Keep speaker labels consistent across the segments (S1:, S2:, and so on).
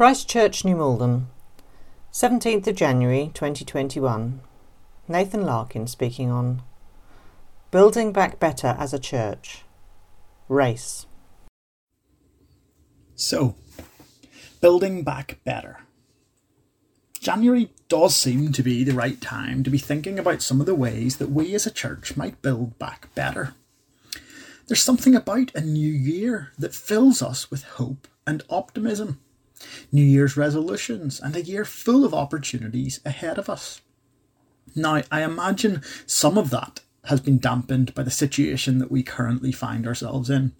S1: Christchurch, New Malden, 17th of January 2021. Nathan Larkin speaking on Building Back Better as a Church. Race.
S2: So, building back better. January does seem to be the right time to be thinking about some of the ways that we as a church might build back better. There's something about a new year that fills us with hope and optimism. New Year's resolutions and a year full of opportunities ahead of us. Now, I imagine some of that has been dampened by the situation that we currently find ourselves in.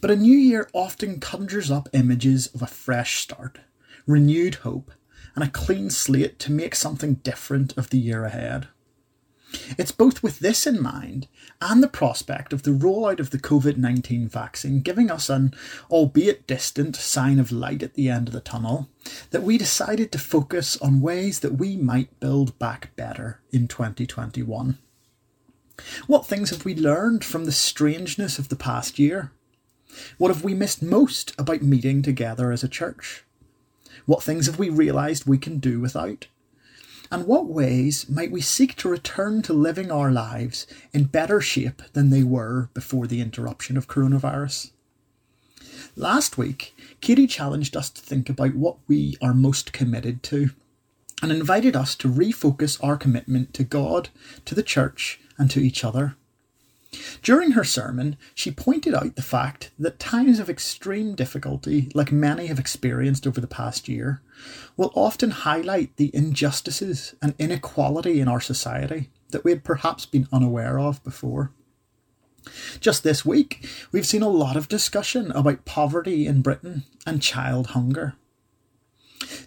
S2: But a new year often conjures up images of a fresh start, renewed hope, and a clean slate to make something different of the year ahead. It's both with this in mind and the prospect of the rollout of the COVID 19 vaccine giving us an, albeit distant, sign of light at the end of the tunnel that we decided to focus on ways that we might build back better in 2021. What things have we learned from the strangeness of the past year? What have we missed most about meeting together as a church? What things have we realised we can do without? And what ways might we seek to return to living our lives in better shape than they were before the interruption of coronavirus? Last week, Katie challenged us to think about what we are most committed to and invited us to refocus our commitment to God, to the church, and to each other. During her sermon, she pointed out the fact that times of extreme difficulty, like many have experienced over the past year, will often highlight the injustices and inequality in our society that we had perhaps been unaware of before. Just this week, we've seen a lot of discussion about poverty in Britain and child hunger.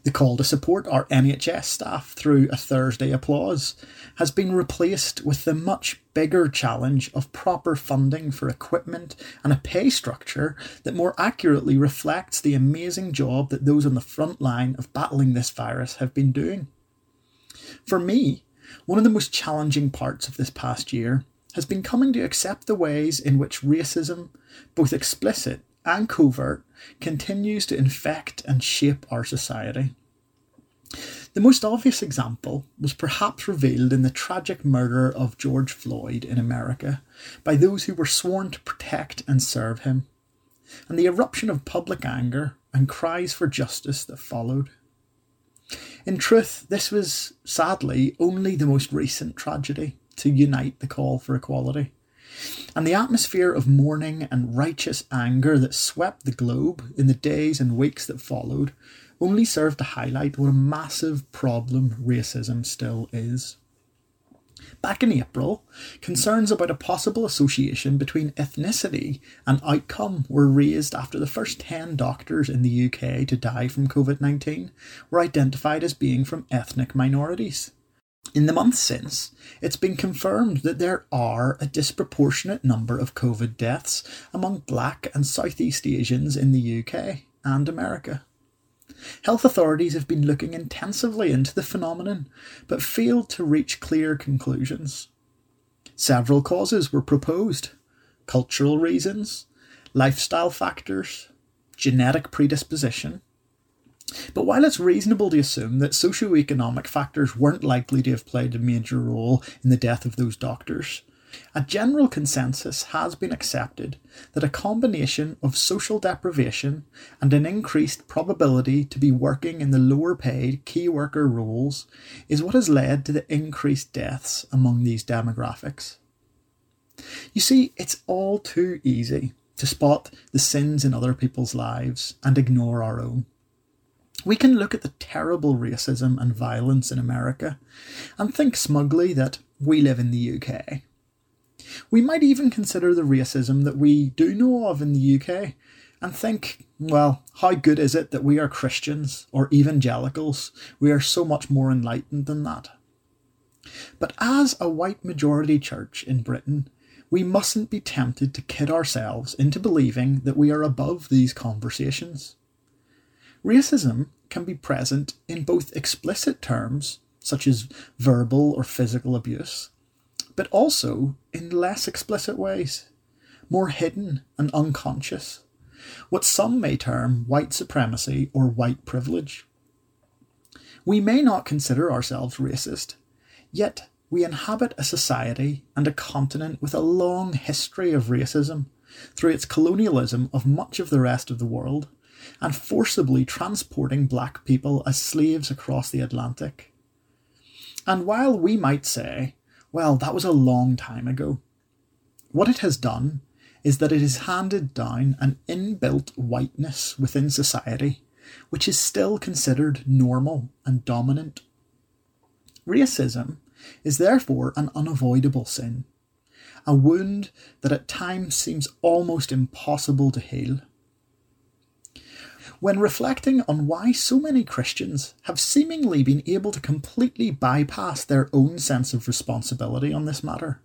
S2: The call to support our NHS staff through a Thursday applause has been replaced with the much bigger challenge of proper funding for equipment and a pay structure that more accurately reflects the amazing job that those on the front line of battling this virus have been doing. For me, one of the most challenging parts of this past year has been coming to accept the ways in which racism, both explicit and covert, continues to infect and shape our society. The most obvious example was perhaps revealed in the tragic murder of George Floyd in America by those who were sworn to protect and serve him, and the eruption of public anger and cries for justice that followed. In truth, this was sadly only the most recent tragedy to unite the call for equality. And the atmosphere of mourning and righteous anger that swept the globe in the days and weeks that followed only served to highlight what a massive problem racism still is. Back in April, concerns about a possible association between ethnicity and outcome were raised after the first 10 doctors in the UK to die from COVID 19 were identified as being from ethnic minorities. In the months since, it's been confirmed that there are a disproportionate number of COVID deaths among Black and Southeast Asians in the UK and America. Health authorities have been looking intensively into the phenomenon, but failed to reach clear conclusions. Several causes were proposed cultural reasons, lifestyle factors, genetic predisposition, but while it's reasonable to assume that socio-economic factors weren't likely to have played a major role in the death of those doctors, a general consensus has been accepted that a combination of social deprivation and an increased probability to be working in the lower paid key worker roles is what has led to the increased deaths among these demographics. You see, it's all too easy to spot the sins in other people's lives and ignore our own. We can look at the terrible racism and violence in America and think smugly that we live in the UK. We might even consider the racism that we do know of in the UK and think, well, how good is it that we are Christians or evangelicals? We are so much more enlightened than that. But as a white majority church in Britain, we mustn't be tempted to kid ourselves into believing that we are above these conversations. Racism can be present in both explicit terms, such as verbal or physical abuse, but also in less explicit ways, more hidden and unconscious, what some may term white supremacy or white privilege. We may not consider ourselves racist, yet we inhabit a society and a continent with a long history of racism through its colonialism of much of the rest of the world and forcibly transporting black people as slaves across the Atlantic. And while we might say, well, that was a long time ago, what it has done is that it has handed down an inbuilt whiteness within society, which is still considered normal and dominant. Racism is therefore an unavoidable sin, a wound that at times seems almost impossible to heal. When reflecting on why so many Christians have seemingly been able to completely bypass their own sense of responsibility on this matter,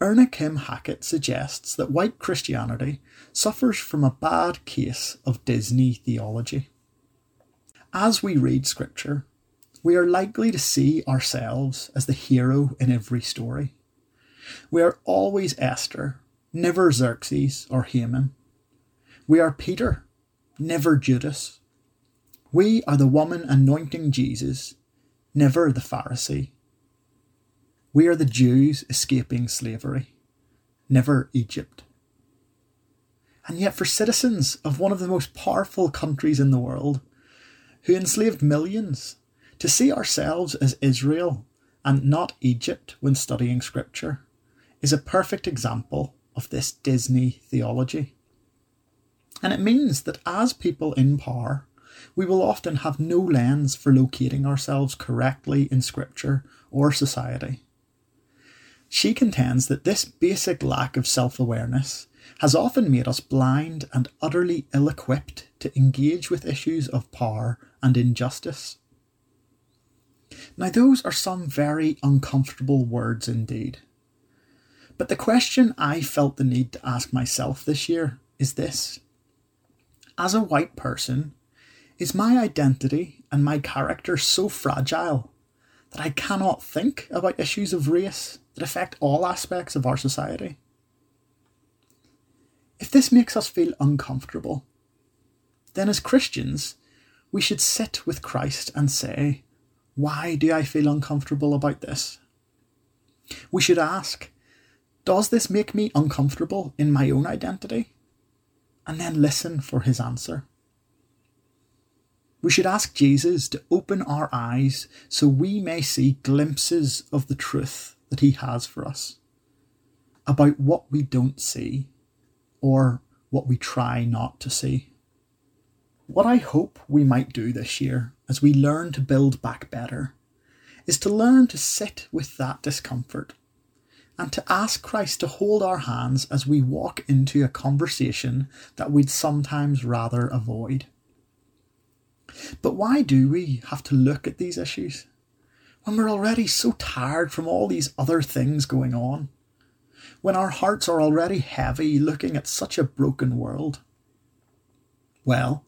S2: Erna Kim Hackett suggests that white Christianity suffers from a bad case of Disney theology. As we read Scripture, we are likely to see ourselves as the hero in every story. We are always Esther, never Xerxes or Haman. We are Peter, never Judas. We are the woman anointing Jesus, never the Pharisee. We are the Jews escaping slavery, never Egypt. And yet, for citizens of one of the most powerful countries in the world, who enslaved millions, to see ourselves as Israel and not Egypt when studying Scripture is a perfect example of this Disney theology. And it means that as people in power, we will often have no lens for locating ourselves correctly in Scripture or society. She contends that this basic lack of self awareness has often made us blind and utterly ill equipped to engage with issues of power and injustice. Now, those are some very uncomfortable words indeed. But the question I felt the need to ask myself this year is this As a white person, is my identity and my character so fragile that I cannot think about issues of race that affect all aspects of our society. If this makes us feel uncomfortable, then as Christians, we should sit with Christ and say, Why do I feel uncomfortable about this? We should ask, Does this make me uncomfortable in my own identity? And then listen for his answer. We should ask Jesus to open our eyes so we may see glimpses of the truth that He has for us about what we don't see or what we try not to see. What I hope we might do this year as we learn to build back better is to learn to sit with that discomfort and to ask Christ to hold our hands as we walk into a conversation that we'd sometimes rather avoid. But why do we have to look at these issues when we're already so tired from all these other things going on? When our hearts are already heavy looking at such a broken world? Well,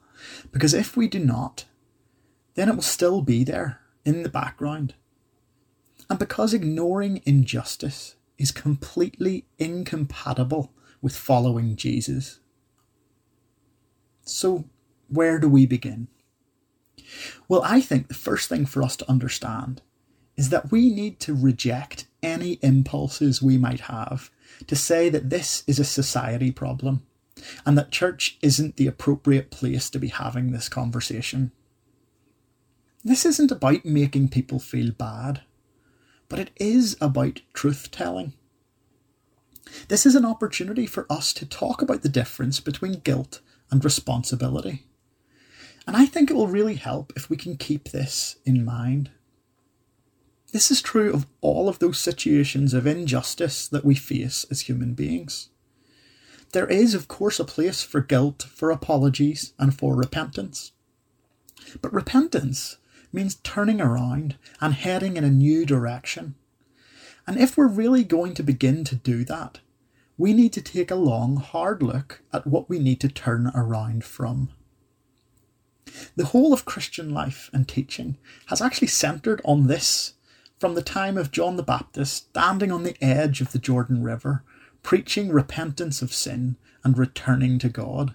S2: because if we do not, then it will still be there in the background. And because ignoring injustice is completely incompatible with following Jesus. So, where do we begin? Well, I think the first thing for us to understand is that we need to reject any impulses we might have to say that this is a society problem and that church isn't the appropriate place to be having this conversation. This isn't about making people feel bad, but it is about truth telling. This is an opportunity for us to talk about the difference between guilt and responsibility. And I think it will really help if we can keep this in mind. This is true of all of those situations of injustice that we face as human beings. There is, of course, a place for guilt, for apologies, and for repentance. But repentance means turning around and heading in a new direction. And if we're really going to begin to do that, we need to take a long, hard look at what we need to turn around from. The whole of Christian life and teaching has actually centered on this from the time of John the Baptist standing on the edge of the Jordan River, preaching repentance of sin and returning to God.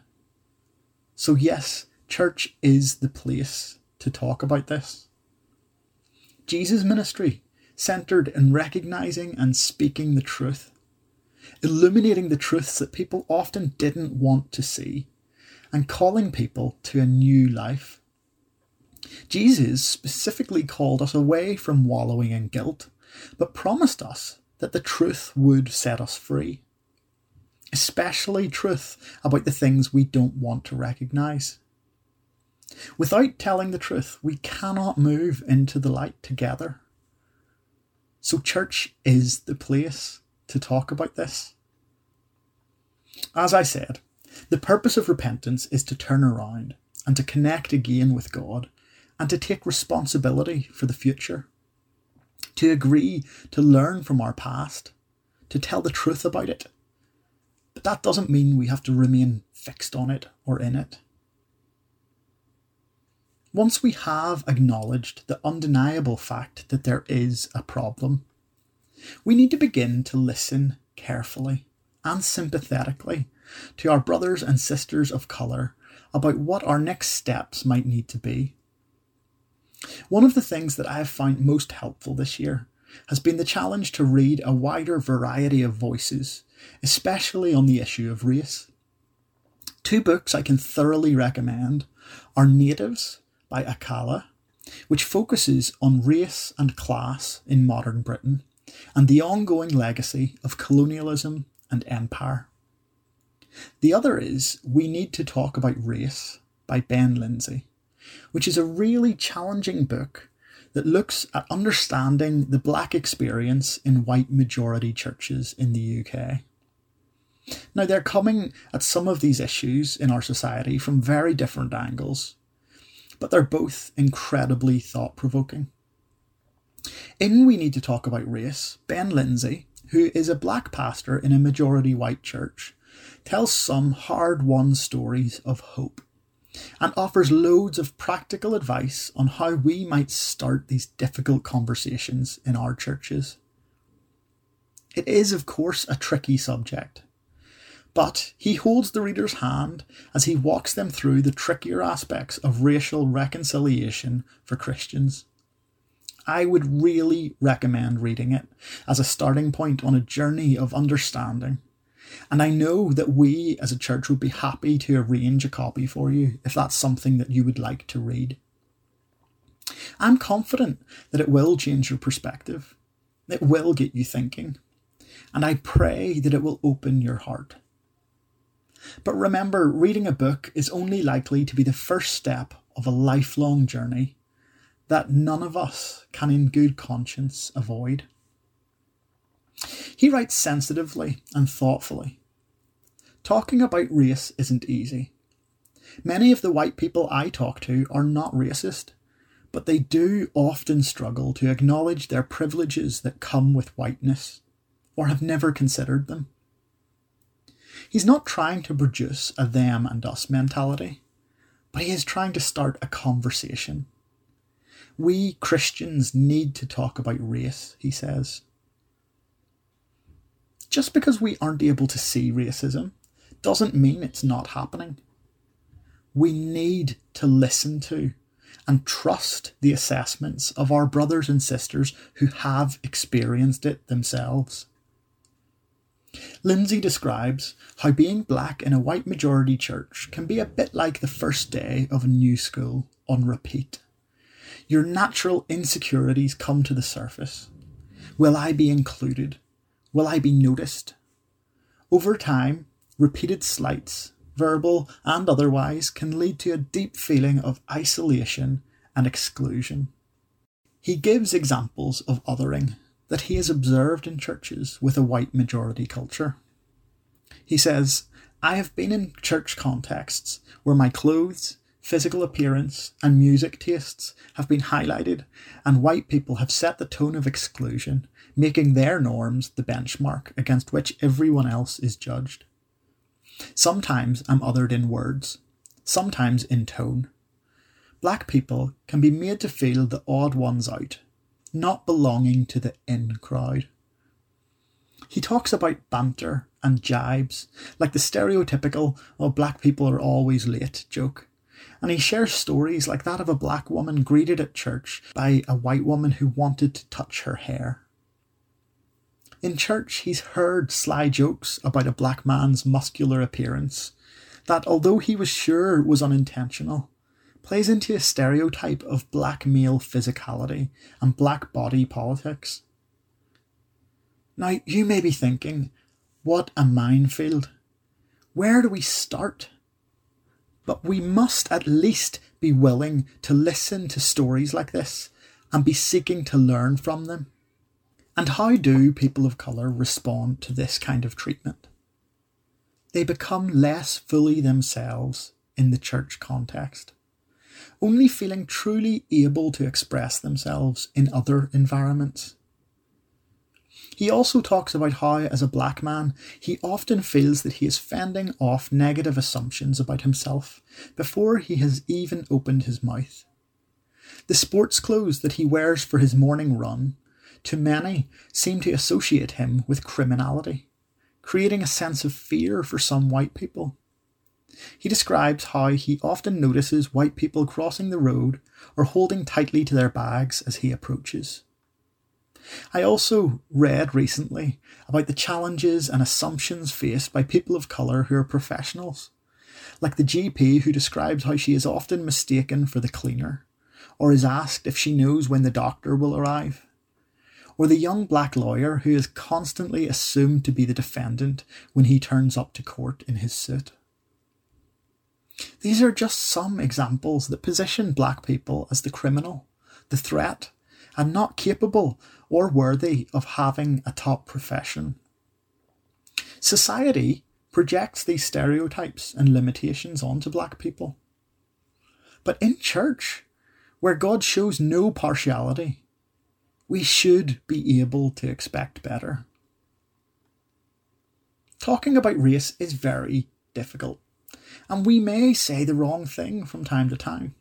S2: So, yes, church is the place to talk about this. Jesus' ministry centered in recognizing and speaking the truth, illuminating the truths that people often didn't want to see, and calling people to a new life. Jesus specifically called us away from wallowing in guilt, but promised us that the truth would set us free. Especially truth about the things we don't want to recognize. Without telling the truth, we cannot move into the light together. So, church is the place to talk about this. As I said, the purpose of repentance is to turn around and to connect again with God and to take responsibility for the future, to agree to learn from our past, to tell the truth about it. But that doesn't mean we have to remain fixed on it or in it. Once we have acknowledged the undeniable fact that there is a problem, we need to begin to listen carefully and sympathetically to our brothers and sisters of colour about what our next steps might need to be. One of the things that I have found most helpful this year has been the challenge to read a wider variety of voices, especially on the issue of race. Two books I can thoroughly recommend are Natives by Akala, which focuses on race and class in modern Britain and the ongoing legacy of colonialism and empire. The other is We Need to Talk About Race by Ben Lindsay, which is a really challenging book that looks at understanding the black experience in white majority churches in the UK. Now, they're coming at some of these issues in our society from very different angles, but they're both incredibly thought provoking. In We Need to Talk About Race, Ben Lindsay, who is a black pastor in a majority white church, tells some hard won stories of hope and offers loads of practical advice on how we might start these difficult conversations in our churches. It is, of course, a tricky subject, but he holds the reader's hand as he walks them through the trickier aspects of racial reconciliation for Christians. I would really recommend reading it as a starting point on a journey of understanding. And I know that we as a church would be happy to arrange a copy for you if that's something that you would like to read. I'm confident that it will change your perspective. It will get you thinking. And I pray that it will open your heart. But remember, reading a book is only likely to be the first step of a lifelong journey that none of us can, in good conscience, avoid. He writes sensitively and thoughtfully. Talking about race isn't easy. Many of the white people I talk to are not racist, but they do often struggle to acknowledge their privileges that come with whiteness, or have never considered them. He's not trying to produce a them and us mentality, but he is trying to start a conversation. We Christians need to talk about race, he says. Just because we aren't able to see racism doesn't mean it's not happening. We need to listen to and trust the assessments of our brothers and sisters who have experienced it themselves. Lindsay describes how being black in a white majority church can be a bit like the first day of a new school on repeat. Your natural insecurities come to the surface. Will I be included? Will I be noticed? Over time, repeated slights, verbal and otherwise, can lead to a deep feeling of isolation and exclusion. He gives examples of othering that he has observed in churches with a white majority culture. He says, I have been in church contexts where my clothes, physical appearance, and music tastes have been highlighted, and white people have set the tone of exclusion, making their norms the benchmark against which everyone else is judged. Sometimes I'm othered in words, sometimes in tone. Black people can be made to feel the odd ones out, not belonging to the in crowd. He talks about banter and jibes, like the stereotypical, oh, black people are always late joke. And he shares stories like that of a black woman greeted at church by a white woman who wanted to touch her hair. In church, he's heard sly jokes about a black man's muscular appearance, that although he was sure was unintentional, plays into a stereotype of black male physicality and black body politics. Now, you may be thinking, what a minefield. Where do we start? But we must at least be willing to listen to stories like this and be seeking to learn from them. And how do people of colour respond to this kind of treatment? They become less fully themselves in the church context, only feeling truly able to express themselves in other environments. He also talks about how, as a black man, he often feels that he is fending off negative assumptions about himself before he has even opened his mouth. The sports clothes that he wears for his morning run, to many, seem to associate him with criminality, creating a sense of fear for some white people. He describes how he often notices white people crossing the road or holding tightly to their bags as he approaches. I also read recently about the challenges and assumptions faced by people of colour who are professionals, like the GP who describes how she is often mistaken for the cleaner, or is asked if she knows when the doctor will arrive, or the young black lawyer who is constantly assumed to be the defendant when he turns up to court in his suit. These are just some examples that position black people as the criminal, the threat, and not capable or worthy of having a top profession. Society projects these stereotypes and limitations onto black people. But in church, where God shows no partiality, we should be able to expect better. Talking about race is very difficult, and we may say the wrong thing from time to time.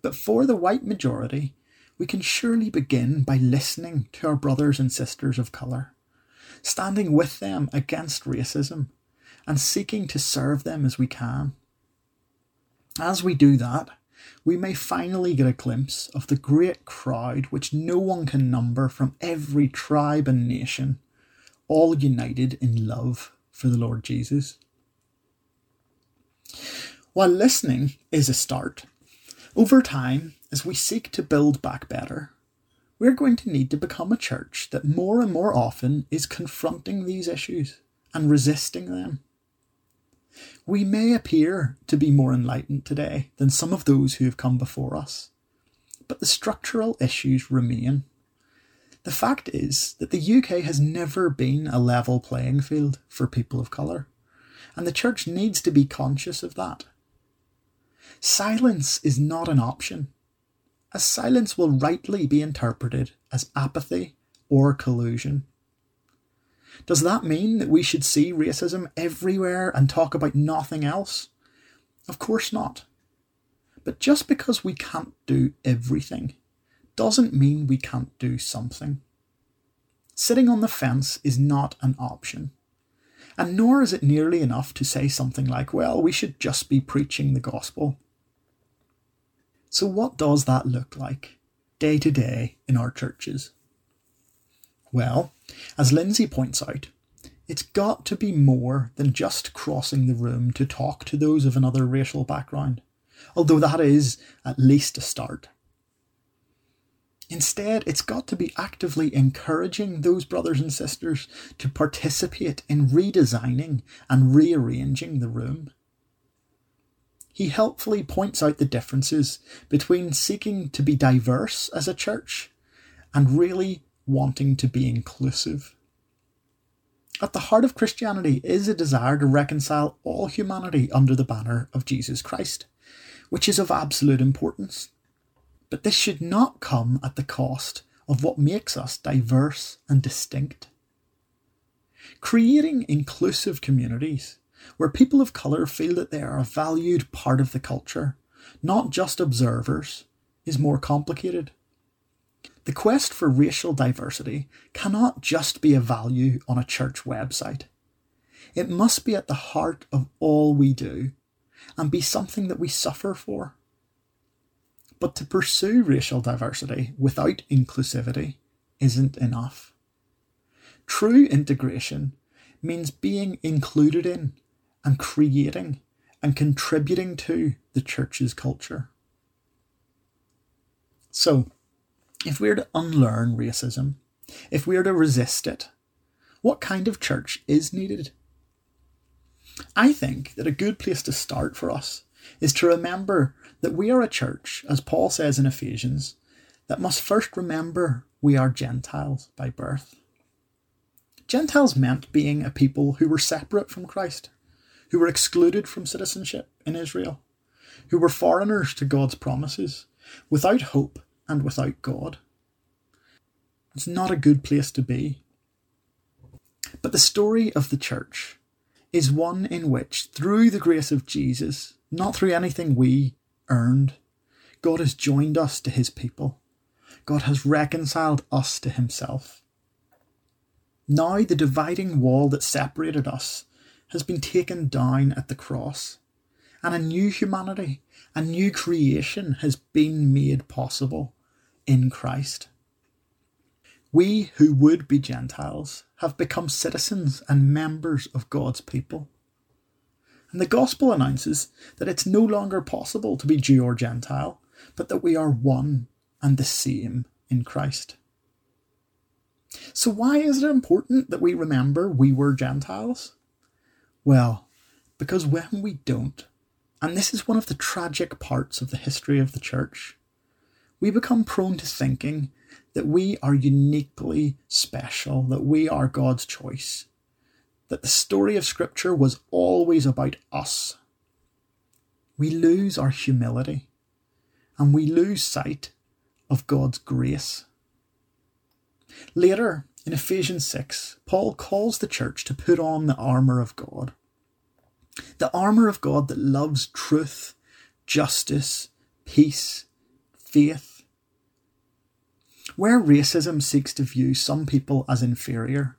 S2: But for the white majority, we can surely begin by listening to our brothers and sisters of colour, standing with them against racism, and seeking to serve them as we can. As we do that, we may finally get a glimpse of the great crowd which no one can number from every tribe and nation, all united in love for the Lord Jesus. While listening is a start, over time as we seek to build back better, we're going to need to become a church that more and more often is confronting these issues and resisting them. We may appear to be more enlightened today than some of those who have come before us, but the structural issues remain. The fact is that the UK has never been a level playing field for people of colour, and the church needs to be conscious of that. Silence is not an option as silence will rightly be interpreted as apathy or collusion. Does that mean that we should see racism everywhere and talk about nothing else? Of course not. But just because we can't do everything doesn't mean we can't do something. Sitting on the fence is not an option. And nor is it nearly enough to say something like, well, we should just be preaching the gospel. So, what does that look like day to day in our churches? Well, as Lindsay points out, it's got to be more than just crossing the room to talk to those of another racial background, although that is at least a start. Instead, it's got to be actively encouraging those brothers and sisters to participate in redesigning and rearranging the room he helpfully points out the differences between seeking to be diverse as a church and really wanting to be inclusive. At the heart of Christianity is a desire to reconcile all humanity under the banner of Jesus Christ, which is of absolute importance. But this should not come at the cost of what makes us diverse and distinct. Creating inclusive communities where people of colour feel that they are a valued part of the culture, not just observers, is more complicated. The quest for racial diversity cannot just be a value on a church website. It must be at the heart of all we do and be something that we suffer for. But to pursue racial diversity without inclusivity isn't enough. True integration means being included in and creating and contributing to the church's culture. So, if we're to unlearn racism, if we're to resist it, what kind of church is needed? I think that a good place to start for us is to remember that we are a church, as Paul says in Ephesians, that must first remember we are Gentiles by birth. Gentiles meant being a people who were separate from Christ, who were excluded from citizenship in Israel, who were foreigners to God's promises, without hope and without God. It's not a good place to be. But the story of the church is one in which, through the grace of Jesus, not through anything we earned, God has joined us to his people. God has reconciled us to himself. Now, the dividing wall that separated us has been taken down at the cross, and a new humanity, a new creation has been made possible in Christ. We who would be Gentiles have become citizens and members of God's people. And the gospel announces that it's no longer possible to be Jew or Gentile, but that we are one and the same in Christ. So, why is it important that we remember we were Gentiles? Well, because when we don't, and this is one of the tragic parts of the history of the church, we become prone to thinking that we are uniquely special, that we are God's choice, that the story of Scripture was always about us. We lose our humility and we lose sight of God's grace. Later, in Ephesians 6, Paul calls the church to put on the armour of God. The armour of God that loves truth, justice, peace, faith, where racism seeks to view some people as inferior,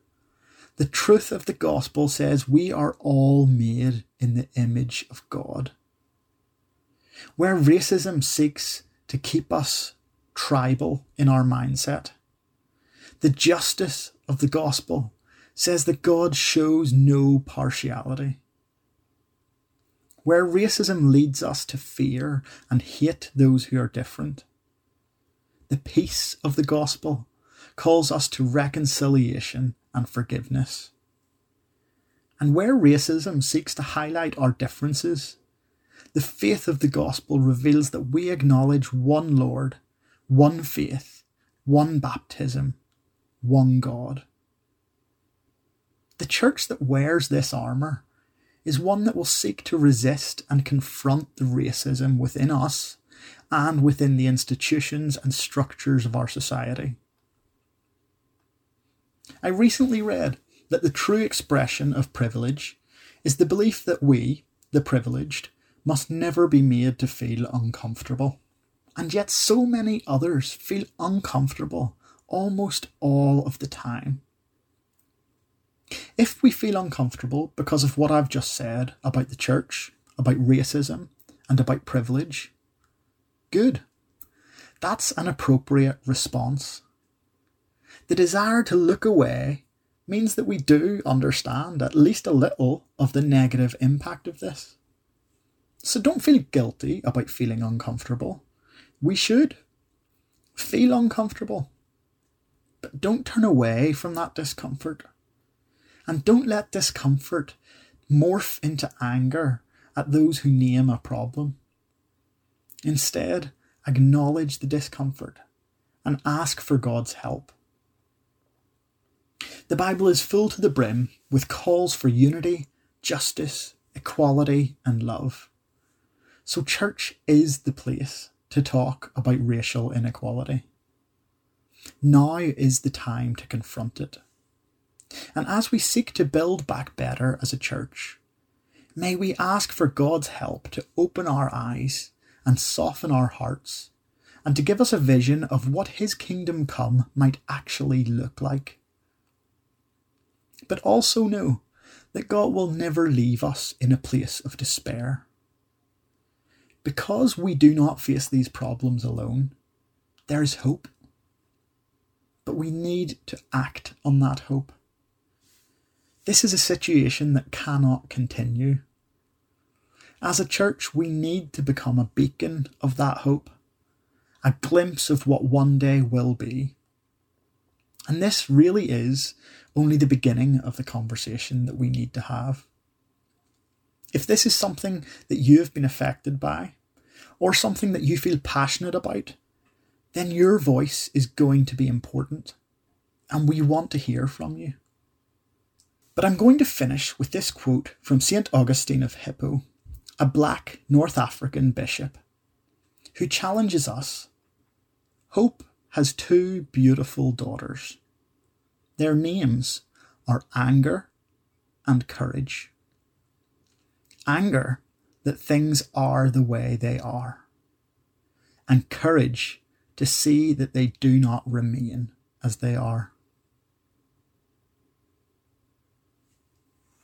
S2: the truth of the gospel says we are all made in the image of God. Where racism seeks to keep us tribal in our mindset, the justice of the gospel says that God shows no partiality. Where racism leads us to fear and hate those who are different, the peace of the gospel calls us to reconciliation and forgiveness. And where racism seeks to highlight our differences, the faith of the gospel reveals that we acknowledge one Lord, one faith, one baptism, one God. The church that wears this armour is one that will seek to resist and confront the racism within us and within the institutions and structures of our society. I recently read that the true expression of privilege is the belief that we, the privileged, must never be made to feel uncomfortable. And yet, so many others feel uncomfortable almost all of the time. If we feel uncomfortable because of what I've just said about the church, about racism, and about privilege, good. That's an appropriate response. The desire to look away means that we do understand at least a little of the negative impact of this. So don't feel guilty about feeling uncomfortable. We should feel uncomfortable. But don't turn away from that discomfort. And don't let discomfort morph into anger at those who name a problem. Instead, acknowledge the discomfort and ask for God's help. The Bible is full to the brim with calls for unity, justice, equality, and love. So, church is the place to talk about racial inequality. Now is the time to confront it. And as we seek to build back better as a church, may we ask for God's help to open our eyes and soften our hearts and to give us a vision of what His kingdom come might actually look like. But also know that God will never leave us in a place of despair. Because we do not face these problems alone, there is hope. But we need to act on that hope. This is a situation that cannot continue. As a church, we need to become a beacon of that hope, a glimpse of what one day will be. And this really is only the beginning of the conversation that we need to have. If this is something that you have been affected by, or something that you feel passionate about, then your voice is going to be important, and we want to hear from you. But I'm going to finish with this quote from St. Augustine of Hippo, a black North African bishop, who challenges us Hope has two beautiful daughters. Their names are anger and courage. Anger that things are the way they are, and courage to see that they do not remain as they are.